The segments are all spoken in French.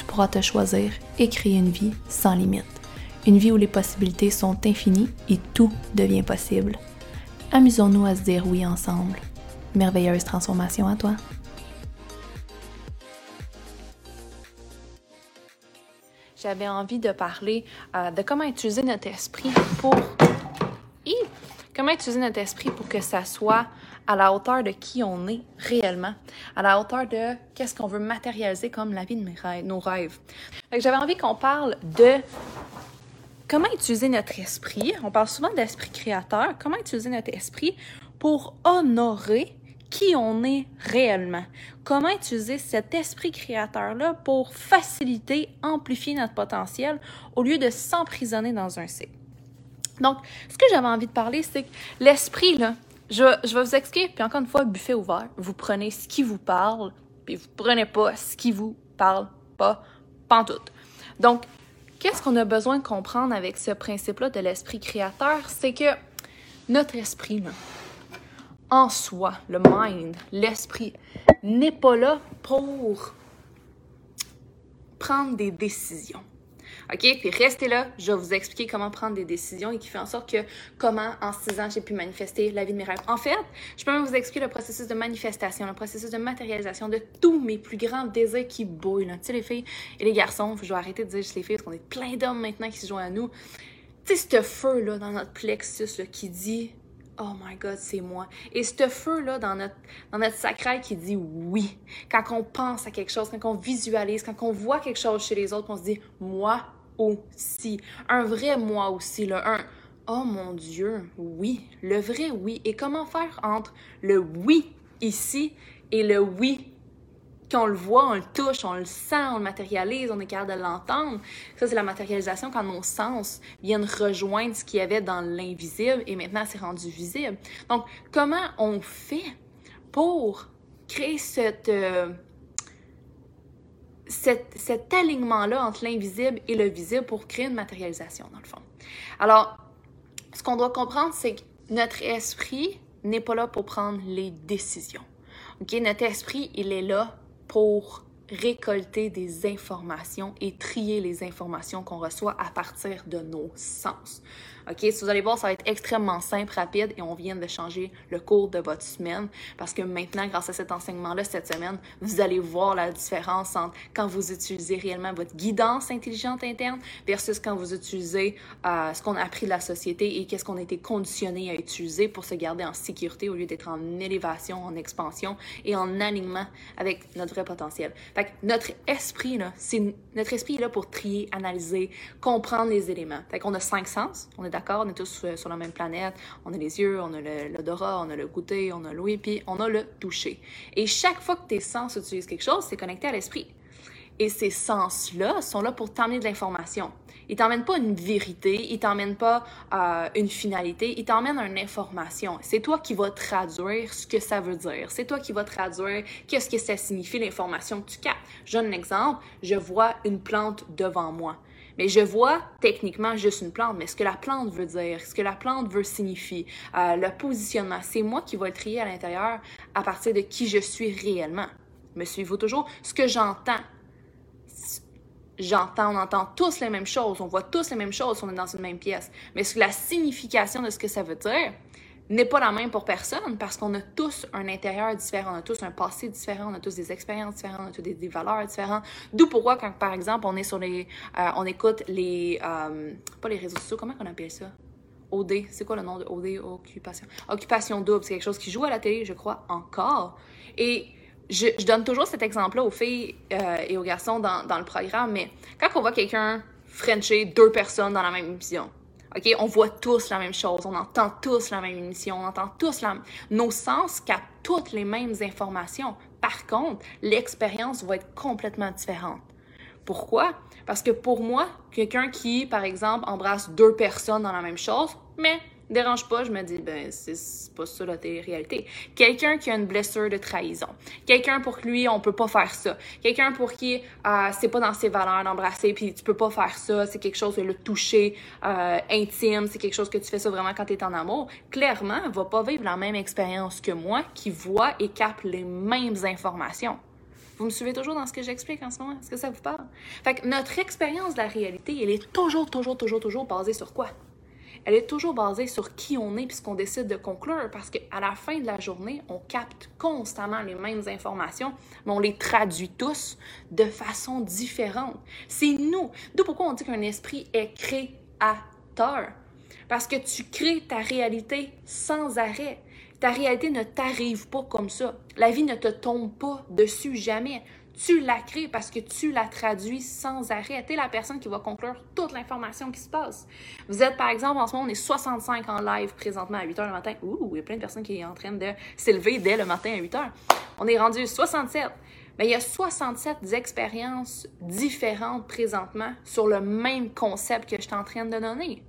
tu pourras te choisir et créer une vie sans limite. Une vie où les possibilités sont infinies et tout devient possible. Amusons-nous à se dire oui ensemble. Merveilleuse transformation à toi. J'avais envie de parler euh, de comment utiliser notre esprit pour... Comment utiliser notre esprit pour que ça soit à la hauteur de qui on est réellement, à la hauteur de qu'est-ce qu'on veut matérialiser comme la vie de nos rêves. J'avais envie qu'on parle de comment utiliser notre esprit. On parle souvent d'esprit créateur. Comment utiliser notre esprit pour honorer qui on est réellement? Comment utiliser cet esprit créateur-là pour faciliter, amplifier notre potentiel au lieu de s'emprisonner dans un cycle? Donc, ce que j'avais envie de parler, c'est que l'esprit, là, je, je, vais vous expliquer, puis encore une fois, buffet ouvert. Vous prenez ce qui vous parle, puis vous prenez pas ce qui vous parle pas, pantoute. Donc, qu'est-ce qu'on a besoin de comprendre avec ce principe-là de l'esprit créateur? C'est que notre esprit, en soi, le mind, l'esprit, n'est pas là pour prendre des décisions. OK? Puis restez là, je vais vous expliquer comment prendre des décisions et qui fait en sorte que comment en six ans j'ai pu manifester la vie de mes rêves. En fait, je peux même vous expliquer le processus de manifestation, le processus de matérialisation de tous mes plus grands désirs qui bouillent. Tu sais, les filles et les garçons, je vais arrêter de dire juste les filles parce qu'on est plein d'hommes maintenant qui se joignent à nous. Tu sais, ce feu-là dans notre plexus là, qui dit Oh my God, c'est moi. Et ce feu-là dans notre, dans notre sacral qui dit oui. Quand on pense à quelque chose, quand on visualise, quand on voit quelque chose chez les autres, on se dit moi aussi. Un vrai moi aussi, là. Un oh mon Dieu, oui. Le vrai oui. Et comment faire entre le oui ici et le oui? Qu'on le voit, on le touche, on le sent, on le matérialise, on est capable de l'entendre. Ça, c'est la matérialisation quand nos sens viennent rejoindre ce qu'il y avait dans l'invisible et maintenant c'est rendu visible. Donc, comment on fait pour créer cette, euh, cet, cet alignement-là entre l'invisible et le visible pour créer une matérialisation, dans le fond? Alors, ce qu'on doit comprendre, c'est que notre esprit n'est pas là pour prendre les décisions. OK? Notre esprit, il est là pour récolter des informations et trier les informations qu'on reçoit à partir de nos sens. OK? Si vous allez voir, ça va être extrêmement simple, rapide et on vient de changer le cours de votre semaine parce que maintenant, grâce à cet enseignement-là, cette semaine, vous allez voir la différence entre quand vous utilisez réellement votre guidance intelligente interne versus quand vous utilisez euh, ce qu'on a appris de la société et qu'est-ce qu'on a été conditionné à utiliser pour se garder en sécurité au lieu d'être en élévation, en expansion et en alignement avec notre vrai potentiel. Fait que notre esprit, là, c'est notre esprit est là pour trier, analyser, comprendre les éléments. Fait qu'on a cinq sens, d'accord, on est tous euh, sur la même planète, on a les yeux, on a l'odorat, on a le goûter, on a l'ouïe, puis on a le toucher. Et chaque fois que tes sens utilisent quelque chose, c'est connecté à l'esprit. Et ces sens-là sont là pour t'emmener de l'information. Ils t'emmènent pas une vérité, ils t'emmènent pas euh, une finalité, ils t'emmènent une information. C'est toi qui vas traduire ce que ça veut dire. C'est toi qui vas traduire qu'est-ce que ça signifie l'information que tu captes. Je donne un exemple. Je vois une plante devant moi. Mais je vois techniquement juste une plante, mais ce que la plante veut dire, ce que la plante veut signifier, euh, le positionnement, c'est moi qui vais le trier à l'intérieur à partir de qui je suis réellement. Me suivez-vous toujours? Ce que j'entends, j'entends, on entend tous les mêmes choses, on voit tous les mêmes choses, on est dans une même pièce. Mais la signification de ce que ça veut dire n'est pas la même pour personne parce qu'on a tous un intérieur différent, on a tous un passé différent, on a tous des expériences différentes, on a tous des, valeurs différentes. D'où pourquoi quand par exemple on est sur les, euh, on écoute les, euh, pas les réseaux sociaux, comment on appelle ça? OD, c'est quoi le nom de OD, occupation? Occupation double, c'est quelque chose qui joue à la télé, je crois, encore. Et je, donne toujours cet exemple-là aux filles euh, et aux garçons dans, dans, le programme, mais quand on voit quelqu'un frencher deux personnes dans la même émission, OK, on voit tous la même chose, on entend tous la même émission, on entend tous la Nos sens captent toutes les mêmes informations. Par contre, l'expérience va être complètement différente. Pourquoi? Parce que pour moi, quelqu'un qui, par exemple, embrasse deux personnes dans la même chose, mais dérange pas, je me dis, ben, c'est pas ça la réalité. Quelqu'un qui a une blessure de trahison. Quelqu'un pour lui, on peut pas faire ça. Quelqu'un pour qui euh, c'est pas dans ses valeurs d'embrasser, puis tu peux pas faire ça, c'est quelque chose de le toucher euh, intime, c'est quelque chose que tu fais ça vraiment quand tu es en amour. Clairement, va pas vivre la même expérience que moi qui voit et capte les mêmes informations. Vous me suivez toujours dans ce que j'explique en ce moment? Est-ce que ça vous parle? Fait que notre expérience de la réalité, elle est toujours, toujours, toujours, toujours basée sur quoi? Elle est toujours basée sur qui on est puis ce qu'on décide de conclure parce qu'à la fin de la journée, on capte constamment les mêmes informations, mais on les traduit tous de façon différente. C'est nous. D'où pourquoi on dit qu'un esprit est créateur? Parce que tu crées ta réalité sans arrêt. Ta réalité ne t'arrive pas comme ça. La vie ne te tombe pas dessus jamais. Tu la crées parce que tu la traduis sans arrêt. Tu es la personne qui va conclure toute l'information qui se passe. Vous êtes, par exemple, en ce moment, on est 65 en live présentement à 8 h le matin. Ouh, il y a plein de personnes qui sont en train de s'élever dès le matin à 8 h. On est rendu 67. Mais il y a 67 expériences différentes présentement sur le même concept que je suis en train de donner.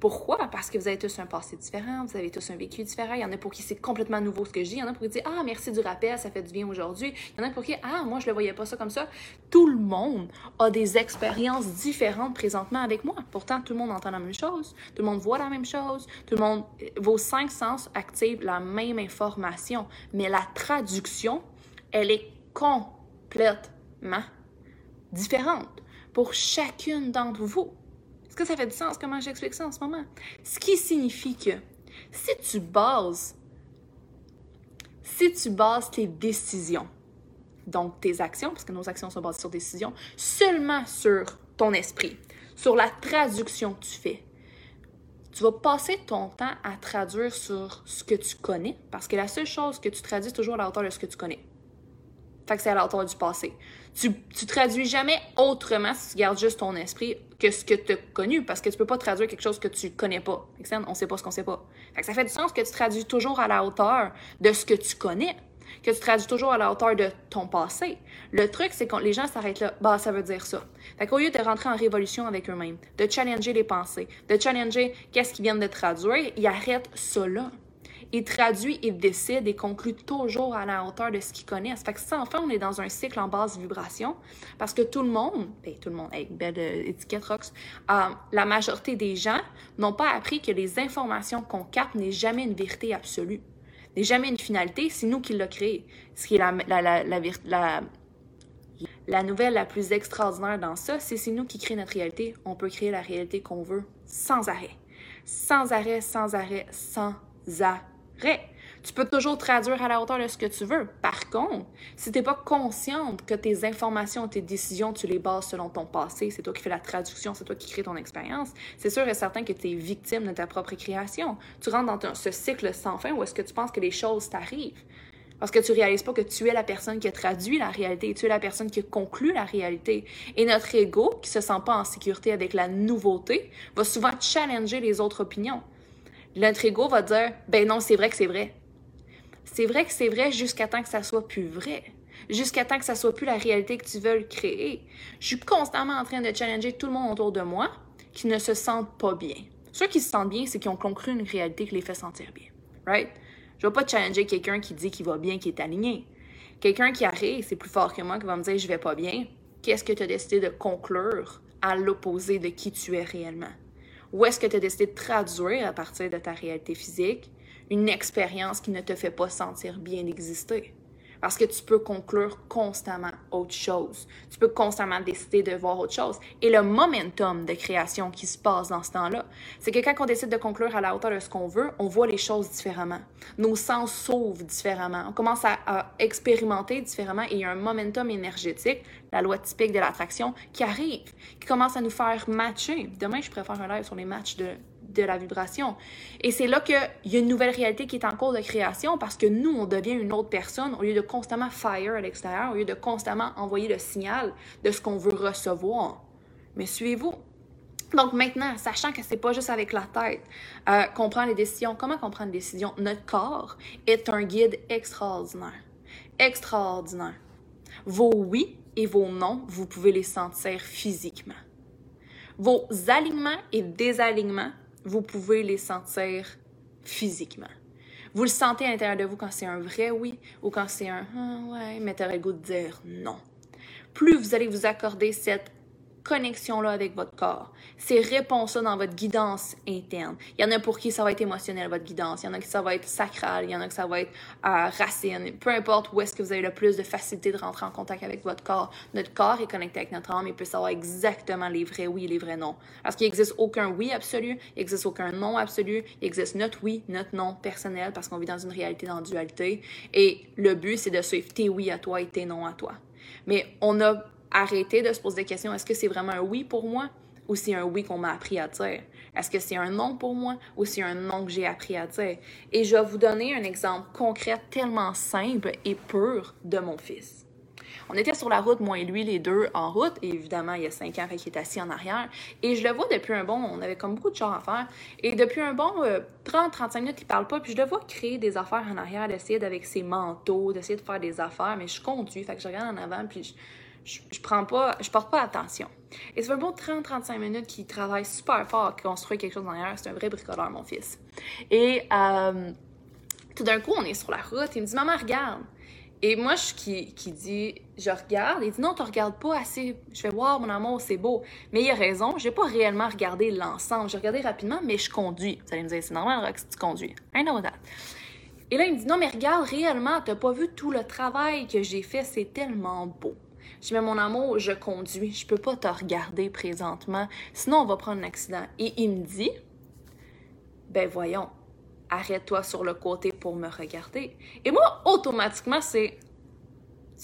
Pourquoi? Parce que vous avez tous un passé différent, vous avez tous un vécu différent. Il y en a pour qui c'est complètement nouveau ce que je dis. Il y en a pour qui disent Ah, merci du rappel, ça fait du bien aujourd'hui. Il y en a pour qui Ah, moi, je le voyais pas ça comme ça. Tout le monde a des expériences différentes présentement avec moi. Pourtant, tout le monde entend la même chose, tout le monde voit la même chose, tout le monde. Vos cinq sens activent la même information. Mais la traduction, elle est complètement différente pour chacune d'entre vous. Ça fait du sens comment j'explique ça en ce moment? Ce qui signifie que si tu bases, si tu bases tes décisions, donc tes actions, parce que nos actions sont basées sur décisions, seulement sur ton esprit, sur la traduction que tu fais, tu vas passer ton temps à traduire sur ce que tu connais, parce que la seule chose que tu traduis toujours à la hauteur de ce que tu connais. Fait que c'est à la hauteur du passé. Tu, tu traduis jamais autrement si tu gardes juste ton esprit que ce que tu as connu, parce que tu peux pas traduire quelque chose que tu connais pas. On sait pas ce qu'on sait pas. Fait que ça fait du sens que tu traduis toujours à la hauteur de ce que tu connais, que tu traduis toujours à la hauteur de ton passé. Le truc, c'est que les gens s'arrêtent là, bah ça veut dire ça. Fait qu'au lieu de rentrer en révolution avec eux-mêmes, de challenger les pensées, de challenger qu'est-ce qu'ils viennent de traduire, ils arrêtent là il traduit, il décide et conclut toujours à la hauteur de ce qu'il connaît. Ça fait que ça, enfin, on est dans un cycle en basse vibration parce que tout le monde, ben, tout le monde, avec belle euh, étiquette Rox, euh, la majorité des gens n'ont pas appris que les informations qu'on capte n'est jamais une vérité absolue, n'est jamais une finalité, c'est nous qui l'a créé. Ce qui est la, la, la, la, la nouvelle la plus extraordinaire dans ça, c'est c'est nous qui créons notre réalité. On peut créer la réalité qu'on veut sans arrêt. Sans arrêt, sans arrêt, sans arrêt. Tu peux toujours traduire à la hauteur de ce que tu veux. Par contre, si tu n'es pas consciente que tes informations, tes décisions, tu les bases selon ton passé, c'est toi qui fais la traduction, c'est toi qui crée ton expérience, c'est sûr et certain que tu es victime de ta propre création. Tu rentres dans ce cycle sans fin où est-ce que tu penses que les choses t'arrivent. Parce que tu réalises pas que tu es la personne qui a traduit la réalité, tu es la personne qui a conclu la réalité. Et notre ego, qui se sent pas en sécurité avec la nouveauté, va souvent challenger les autres opinions. Ego va dire ben non, c'est vrai que c'est vrai. C'est vrai que c'est vrai jusqu'à temps que ça soit plus vrai. Jusqu'à temps que ça soit plus la réalité que tu veux créer. Je suis constamment en train de challenger tout le monde autour de moi qui ne se sentent pas bien. Ceux qui se sentent bien, c'est qu'ils ont conclu une réalité qui les fait sentir bien. Right? Je vais pas challenger quelqu'un qui dit qu'il va bien, qui est aligné. Quelqu'un qui arrive, c'est plus fort que moi, qui va me dire je vais pas bien. Qu'est-ce que tu as décidé de conclure à l'opposé de qui tu es réellement? Ou est-ce que tu as décidé de traduire à partir de ta réalité physique une expérience qui ne te fait pas sentir bien exister? Parce que tu peux conclure constamment autre chose. Tu peux constamment décider de voir autre chose. Et le momentum de création qui se passe dans ce temps-là, c'est que quand on décide de conclure à la hauteur de ce qu'on veut, on voit les choses différemment. Nos sens s'ouvrent différemment. On commence à, expérimenter différemment et il y a un momentum énergétique, la loi typique de l'attraction, qui arrive, qui commence à nous faire matcher. Demain, je préfère un live sur les matchs de, de la vibration. Et c'est là qu'il y a une nouvelle réalité qui est en cours de création parce que nous, on devient une autre personne au lieu de constamment fire à l'extérieur, au lieu de constamment envoyer le signal de ce qu'on veut recevoir. Mais suivez-vous. Donc maintenant, sachant que c'est pas juste avec la tête euh, qu'on prend les décisions, comment qu'on prend une décision? Notre corps est un guide extraordinaire. Extraordinaire. Vos oui et vos non, vous pouvez les sentir physiquement. Vos alignements et désalignements, vous pouvez les sentir physiquement. Vous le sentez à l'intérieur de vous quand c'est un vrai oui ou quand c'est un ah, ouais, mais t'aurais le goût de dire non. Plus vous allez vous accorder cette connexion-là avec votre corps, ces réponses-là dans votre guidance interne. Il y en a pour qui ça va être émotionnel, votre guidance. Il y en a qui ça va être sacral. Il y en a qui ça va être euh, racine. Peu importe où est-ce que vous avez le plus de facilité de rentrer en contact avec votre corps. Notre corps est connecté avec notre âme. Il peut savoir exactement les vrais oui et les vrais non. Parce qu'il n'existe aucun oui absolu, il n'existe aucun non absolu. Il existe notre oui, notre non personnel parce qu'on vit dans une réalité dans dualité. Et le but, c'est de suivre tes oui à toi et tes non à toi. Mais on a arrêter de se poser des questions. Est-ce que c'est vraiment un oui pour moi ou c'est un oui qu'on m'a appris à dire? Est-ce que c'est un non pour moi ou c'est un non que j'ai appris à dire? Et je vais vous donner un exemple concret tellement simple et pur de mon fils. On était sur la route, moi et lui, les deux en route. Évidemment, il y a cinq ans, fait est assis en arrière. Et je le vois depuis un bon, on avait comme beaucoup de choses à faire. Et depuis un bon 30-35 euh, minutes, il parle pas. Puis je le vois créer des affaires en arrière, d'essayer avec ses manteaux, d'essayer de faire des affaires. Mais je conduis, fait que je regarde en avant, puis je, je, je, prends pas, je porte pas attention. Et fait un bon 30-35 minutes qu'il travaille super fort à construire quelque chose derrière. C'est un vrai bricoleur, mon fils. Et euh, tout d'un coup, on est sur la route. Il me dit Maman, regarde. Et moi, je qui, qui dit Je regarde. Il dit Non, tu regardes pas assez. Je fais Wow, mon amour, c'est beau. Mais il a raison. J'ai pas réellement regardé l'ensemble. J'ai regardé rapidement, mais je conduis. Vous allez me dire C'est normal, Rox, tu conduis. I know that. Et là, il me dit Non, mais regarde, réellement, t'as pas vu tout le travail que j'ai fait. C'est tellement beau. Je mais mon amour, je conduis, je peux pas te regarder présentement, sinon on va prendre un accident. Et il me dit, ben voyons, arrête-toi sur le côté pour me regarder. Et moi, automatiquement, c'est,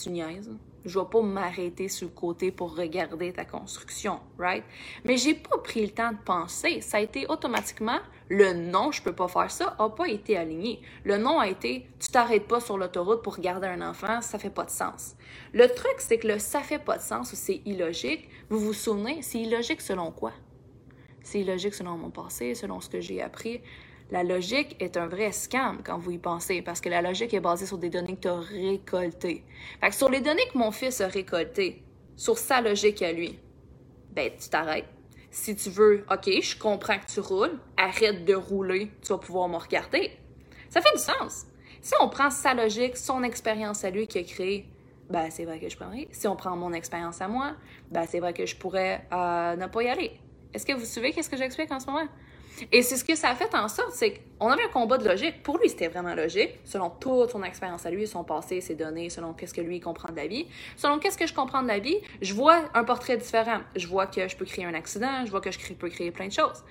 tu niaises. Je vais pas m'arrêter sur le côté pour regarder ta construction, right? Mais j'ai pas pris le temps de penser. Ça a été automatiquement le non, je peux pas faire ça, a pas été aligné. Le non a été, tu t'arrêtes pas sur l'autoroute pour regarder un enfant, ça fait pas de sens. Le truc, c'est que le ça fait pas de sens ou c'est illogique, vous vous souvenez, c'est illogique selon quoi? C'est illogique selon mon passé, selon ce que j'ai appris. La logique est un vrai scam quand vous y pensez, parce que la logique est basée sur des données que tu as récoltées. Fait que sur les données que mon fils a récoltées, sur sa logique à lui, ben tu t'arrêtes. Si tu veux, OK, je comprends que tu roules, arrête de rouler, tu vas pouvoir me regarder. Ça fait du sens. Si on prend sa logique, son expérience à lui qui a créé, ben c'est vrai que je prendrais. Si on prend mon expérience à moi, ben c'est vrai que je pourrais euh, ne pas y aller. Est-ce que vous suivez qu'est-ce que j'explique en ce moment? Et c'est ce que ça a fait en sorte, c'est qu'on avait un combat de logique. Pour lui, c'était vraiment logique, selon toute son expérience à lui, son passé, ses données, selon qu'est-ce que lui comprend de la vie. Selon qu'est-ce que je comprends de la vie, je vois un portrait différent. Je vois que je peux créer un accident, je vois que je peux créer plein de choses.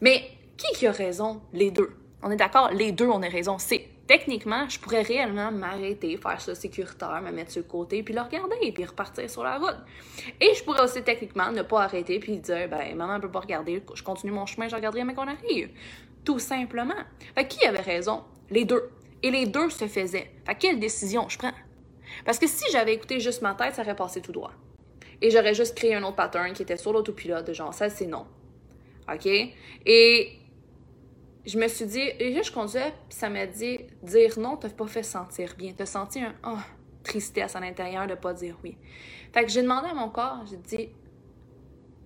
Mais qui qui a raison? Les deux. On est d'accord? Les deux, on a raison. C'est techniquement, je pourrais réellement m'arrêter, faire ça sécuritaire, me mettre sur le côté, puis le regarder, puis repartir sur la route. Et je pourrais aussi techniquement ne pas arrêter, puis dire, ben, maman ne peut pas regarder, je continue mon chemin, je regarderai mais qu'on arrive. Tout simplement. Fait qui avait raison? Les deux. Et les deux se faisaient. Fait quelle décision je prends? Parce que si j'avais écouté juste ma tête, ça aurait passé tout droit. Et j'aurais juste créé un autre pattern qui était sur l'autopilote, de genre, ça c'est non. OK? Et je me suis dit, et là, je conduisais, puis ça m'a dit, dire non t'a pas fait sentir bien. T'as senti un oh, tristesse à l'intérieur de pas dire oui. Fait que j'ai demandé à mon corps, j'ai dit,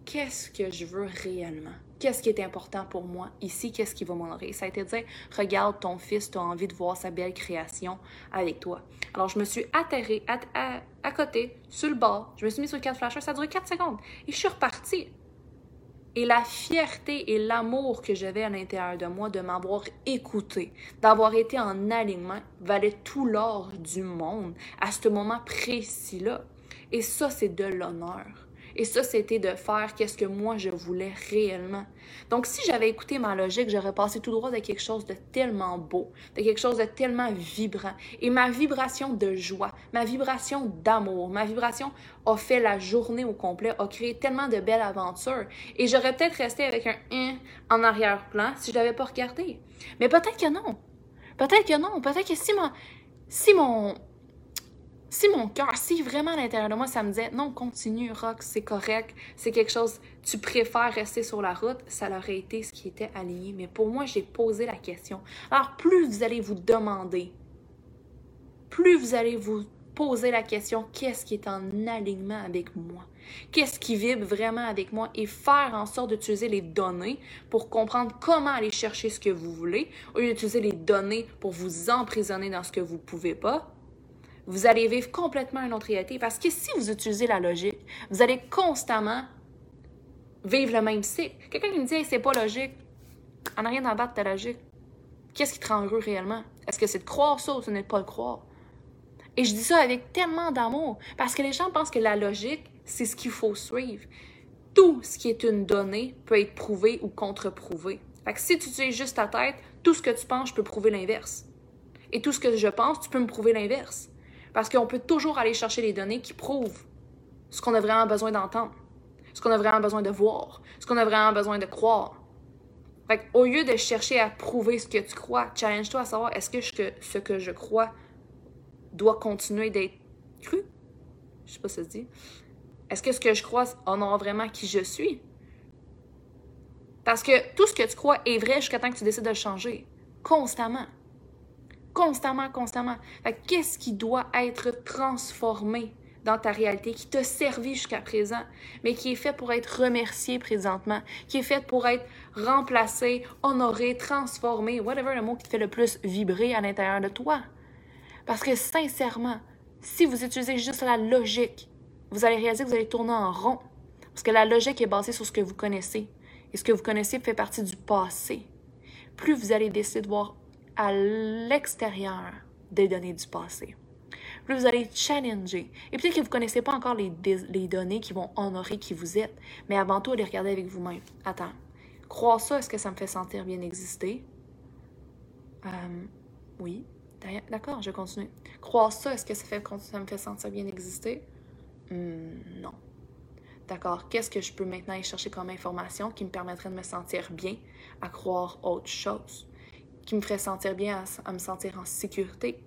qu'est-ce que je veux réellement? Qu'est-ce qui est important pour moi ici? Qu'est-ce qui va m'honorer? Ça a été de dire, regarde ton fils, tu as envie de voir sa belle création avec toi. Alors, je me suis atterrée à, à, côté, sur le bord. Je me suis mis sur le 4 flashers. Ça a duré 4 secondes. Et je suis repartie. Et la fierté et l'amour que j'avais à l'intérieur de moi de m'avoir écouté, d'avoir été en alignement, valait tout l'or du monde à ce moment précis-là. Et ça, c'est de l'honneur. Et ça, c'était de faire qu'est-ce que moi je voulais réellement. Donc, si j'avais écouté ma logique, j'aurais passé tout droit de quelque chose de tellement beau, de quelque chose de tellement vibrant. Et ma vibration de joie, ma vibration d'amour, ma vibration a fait la journée au complet, a créé tellement de belles aventures. Et j'aurais peut-être resté avec un 1 en arrière-plan si je l'avais pas regardé. Mais peut-être que non. Peut-être que non. Peut-être que si mon, si mon, si mon cœur, si vraiment à l'intérieur de moi, ça me disait non, continue, Rox, c'est correct, c'est quelque chose, tu préfères rester sur la route, ça aurait été ce qui était aligné. Mais pour moi, j'ai posé la question. Alors, plus vous allez vous demander, plus vous allez vous poser la question qu'est-ce qui est en alignement avec moi? Qu'est-ce qui vibre vraiment avec moi? Et faire en sorte d'utiliser les données pour comprendre comment aller chercher ce que vous voulez au lieu d'utiliser les données pour vous emprisonner dans ce que vous pouvez pas. Vous allez vivre complètement une autre réalité parce que si vous utilisez la logique, vous allez constamment vivre le même cycle. Quelqu'un qui me dit c'est pas logique, on n'a rien à battre ta logique. Qu'est-ce qui te rend heureux réellement? Est-ce que c'est de croire ça ou ce n'est pas le croire? Et je dis ça avec tellement d'amour parce que les gens pensent que la logique, c'est ce qu'il faut suivre. Tout ce qui est une donnée peut être prouvé ou contre-prouvé. Fait que si tu utilises juste ta tête, tout ce que tu penses, je peux prouver l'inverse. Et tout ce que je pense, tu peux me prouver l'inverse. Parce qu'on peut toujours aller chercher les données qui prouvent ce qu'on a vraiment besoin d'entendre, ce qu'on a vraiment besoin de voir, ce qu'on a vraiment besoin de croire. Fait au lieu de chercher à prouver ce que tu crois, challenge-toi à savoir est-ce que ce que je crois doit continuer d'être cru? Je sais pas si ça se dit. Est-ce que ce que je crois honore vraiment qui je suis? Parce que tout ce que tu crois est vrai jusqu'à temps que tu décides de le changer. Constamment. Constamment, constamment. qu'est-ce qui doit être transformé dans ta réalité, qui t'a servi jusqu'à présent, mais qui est fait pour être remercié présentement, qui est fait pour être remplacé, honoré, transformé, whatever le mot qui te fait le plus vibrer à l'intérieur de toi? Parce que sincèrement, si vous utilisez juste la logique, vous allez réaliser que vous allez tourner en rond. Parce que la logique est basée sur ce que vous connaissez. Et ce que vous connaissez fait partie du passé. Plus vous allez décider de voir à l'extérieur des données du passé. Vous allez challenger. Et peut-être que vous ne connaissez pas encore les, les, données qui vont honorer qui vous êtes, mais avant tout, allez regarder avec vous-même. Attends, croire ça, est-ce que ça me fait sentir bien exister? Euh, oui. D'accord, je continue. Croire ça, est-ce que ça, fait, ça me fait sentir bien exister? Hmm, non. D'accord, qu'est-ce que je peux maintenant aller chercher comme information qui me permettrait de me sentir bien à croire autre chose? Qui me ferait sentir bien à, me sentir en sécurité?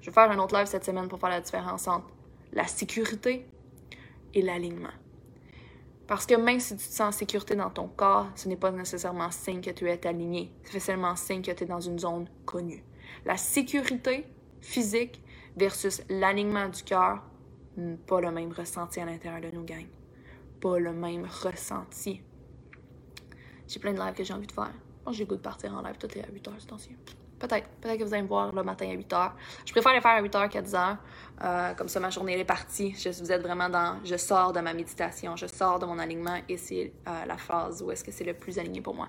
Je vais faire un autre live cette semaine pour faire la différence entre la sécurité et l'alignement. Parce que même si tu te sens en sécurité dans ton corps, ce n'est pas nécessairement signe que tu es aligné. C'est seulement signe que tu es dans une zone connue. La sécurité physique versus l'alignement du cœur, hmm, pas le même ressenti à l'intérieur de nos gangs. Pas le même ressenti. J'ai plein de lives que j'ai envie de faire. Moi, j'ai le goût de partir en live toutes les à 8 heures, c'est ancien. Peut-être. Peut-être que vous allez me voir le matin à 8 heures. Je préfère les faire à 8 heures qu'à 10 heures. Euh, comme ça, ma journée est partie. Je, vous êtes vraiment dans. Je sors de ma méditation, je sors de mon alignement et c'est euh, la phase où est-ce que c'est le plus aligné pour moi.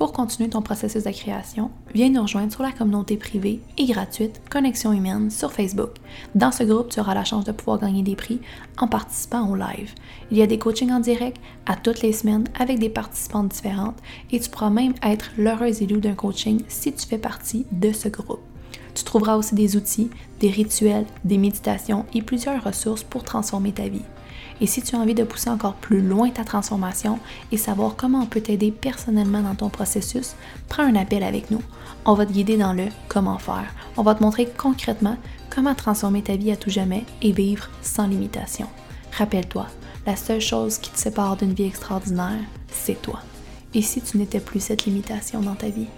Pour continuer ton processus de création, viens nous rejoindre sur la communauté privée et gratuite Connexion Humaine sur Facebook. Dans ce groupe, tu auras la chance de pouvoir gagner des prix en participant au live. Il y a des coachings en direct à toutes les semaines avec des participantes différentes et tu pourras même être l'heureuse élu d'un coaching si tu fais partie de ce groupe. Tu trouveras aussi des outils, des rituels, des méditations et plusieurs ressources pour transformer ta vie. Et si tu as envie de pousser encore plus loin ta transformation et savoir comment on peut t'aider personnellement dans ton processus, prends un appel avec nous. On va te guider dans le comment faire. On va te montrer concrètement comment transformer ta vie à tout jamais et vivre sans limitation. Rappelle-toi, la seule chose qui te sépare d'une vie extraordinaire, c'est toi. Et si tu n'étais plus cette limitation dans ta vie?